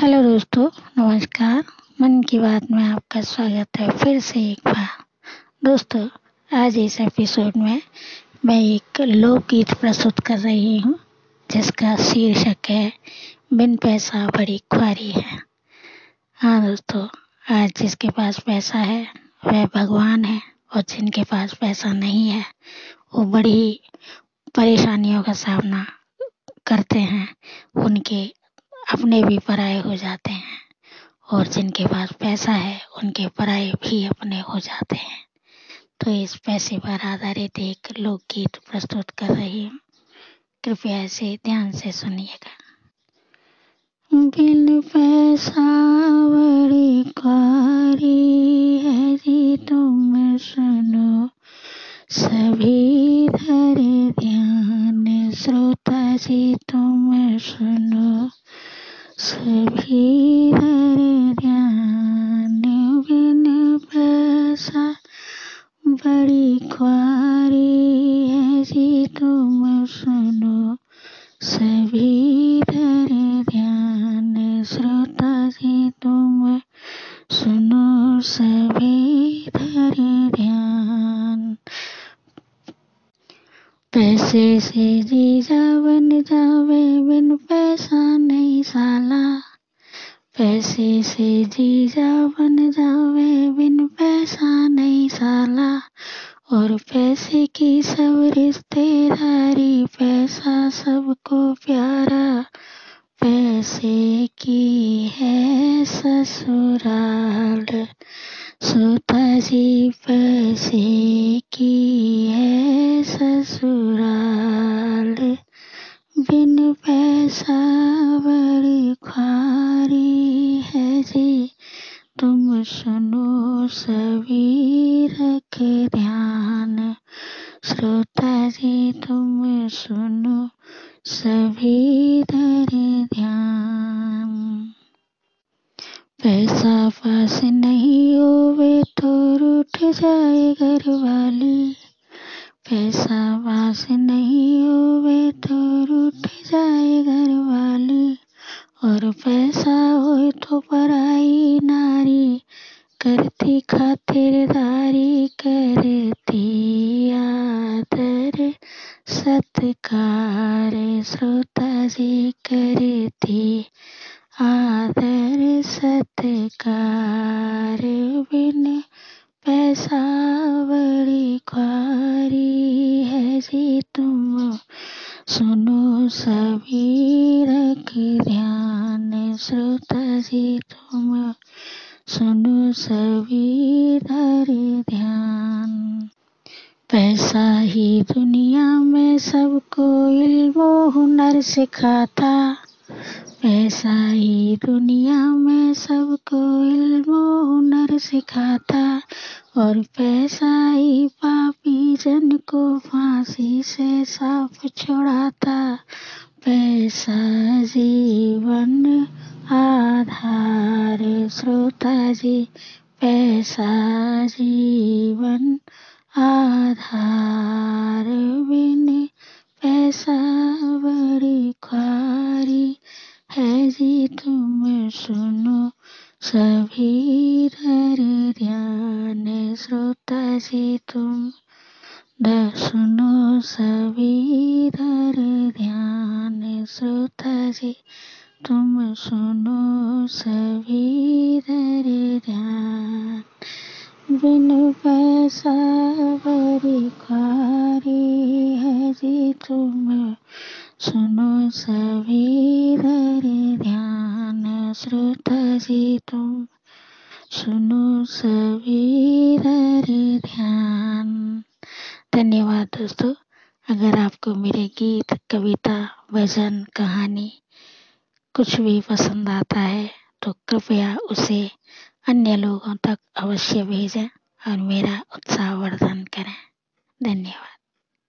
Hello दोस्तों, नमस्कार। मन की बात में आपका स्वागत है फिर से एक बार। दोस्तों, आज इस एपिसोड में मैं एक लोकगीत प्रस्तुत कर रही हूँ, जिसका शीर्षक है, बिन पैसा बड़ी खुआरी है। हाँ दोस्तों, आज जिसके पास पैसा है, वह भगवान है, और जिनके पास पैसा नहीं है, वो बड़ी परेशानियों का सामना करते हैं, उनके अपने भी पराये हो जाते हैं। और जिनके पास पैसा है, उनके पराये भी अपने हो जाते हैं। तो इस पैसे पर आधारित एक लोकगीत प्रस्तुत कर रही हूँ। कृपया इसे ध्यान से सुनिएगा। बिन पैसा बड़ी कारी है जी, तुम सुनो। सभी धरे ध्यान, श्रोता जी सभी ध्यान, बिन पैसा बड़ी ख्वारी है जी, तुम सुनो। सभी धरे ध्यान, श्रोता जी, तुम सुनो। सभी पैसे से जीजा बन जावे, बिन पैसा नहीं साला। पैसे से जीजा बन जावे, बिन पैसा नहीं साला। और पैसे की सब रिश्तेदारी, पैसा सबको प्यारा। पैसे की है ससुराल। जी पैसे की है ससुराल बिन पैसा बड़ी ख्वारी है जी। तुम सुनो सभी रख ध्यान। श्रोता जी, तुम सुनो सभी धरे ध्यान। पैसा पास नहीं और पैसा हो तो पराई नारी करती खातिरदारी करती आदर, सत्कार, श्रोता जी करती आदर, सत्कार, बिन पैसा बड़ी ख्वारी है जी तुम, सुनो सभी रख ध्यान श्रोता जी, तुम सुनो सभी धर ध्यान। पैसा ही दुनिया में सबको इल्मो हुनर सिखाता। पैसा ही दुनिया में सबको इल्मो हुनर सिखाता। और पैसा ही पापी जन को फांसी से साफ़ छुड़ाता। पैसा जीवन श्रोता जी, पैसा जीवन आधार बिन पैसा बड़ी ख्वारी है जी। तुम सुनो सभी ध्यान श्रोता जी, तुम द सुनो सभी धर ध्यान श्रोता जी। तुम सुनो सभी ध्यान, बिन पैसा बड़ी खारी है जी तुम सुनो सभी ध्यान, श्रोता जी तुम सुनो सभी ध्यान। धन्यवाद दोस्तों, अगर आपको मेरे गीत, कविता, भजन, कहानी कुछ भी पसंद आता है तो कृपया उसे अन्य लोगों तक अवश्य भेजें और मेरा उत्साहवर्धन करें। धन्यवाद।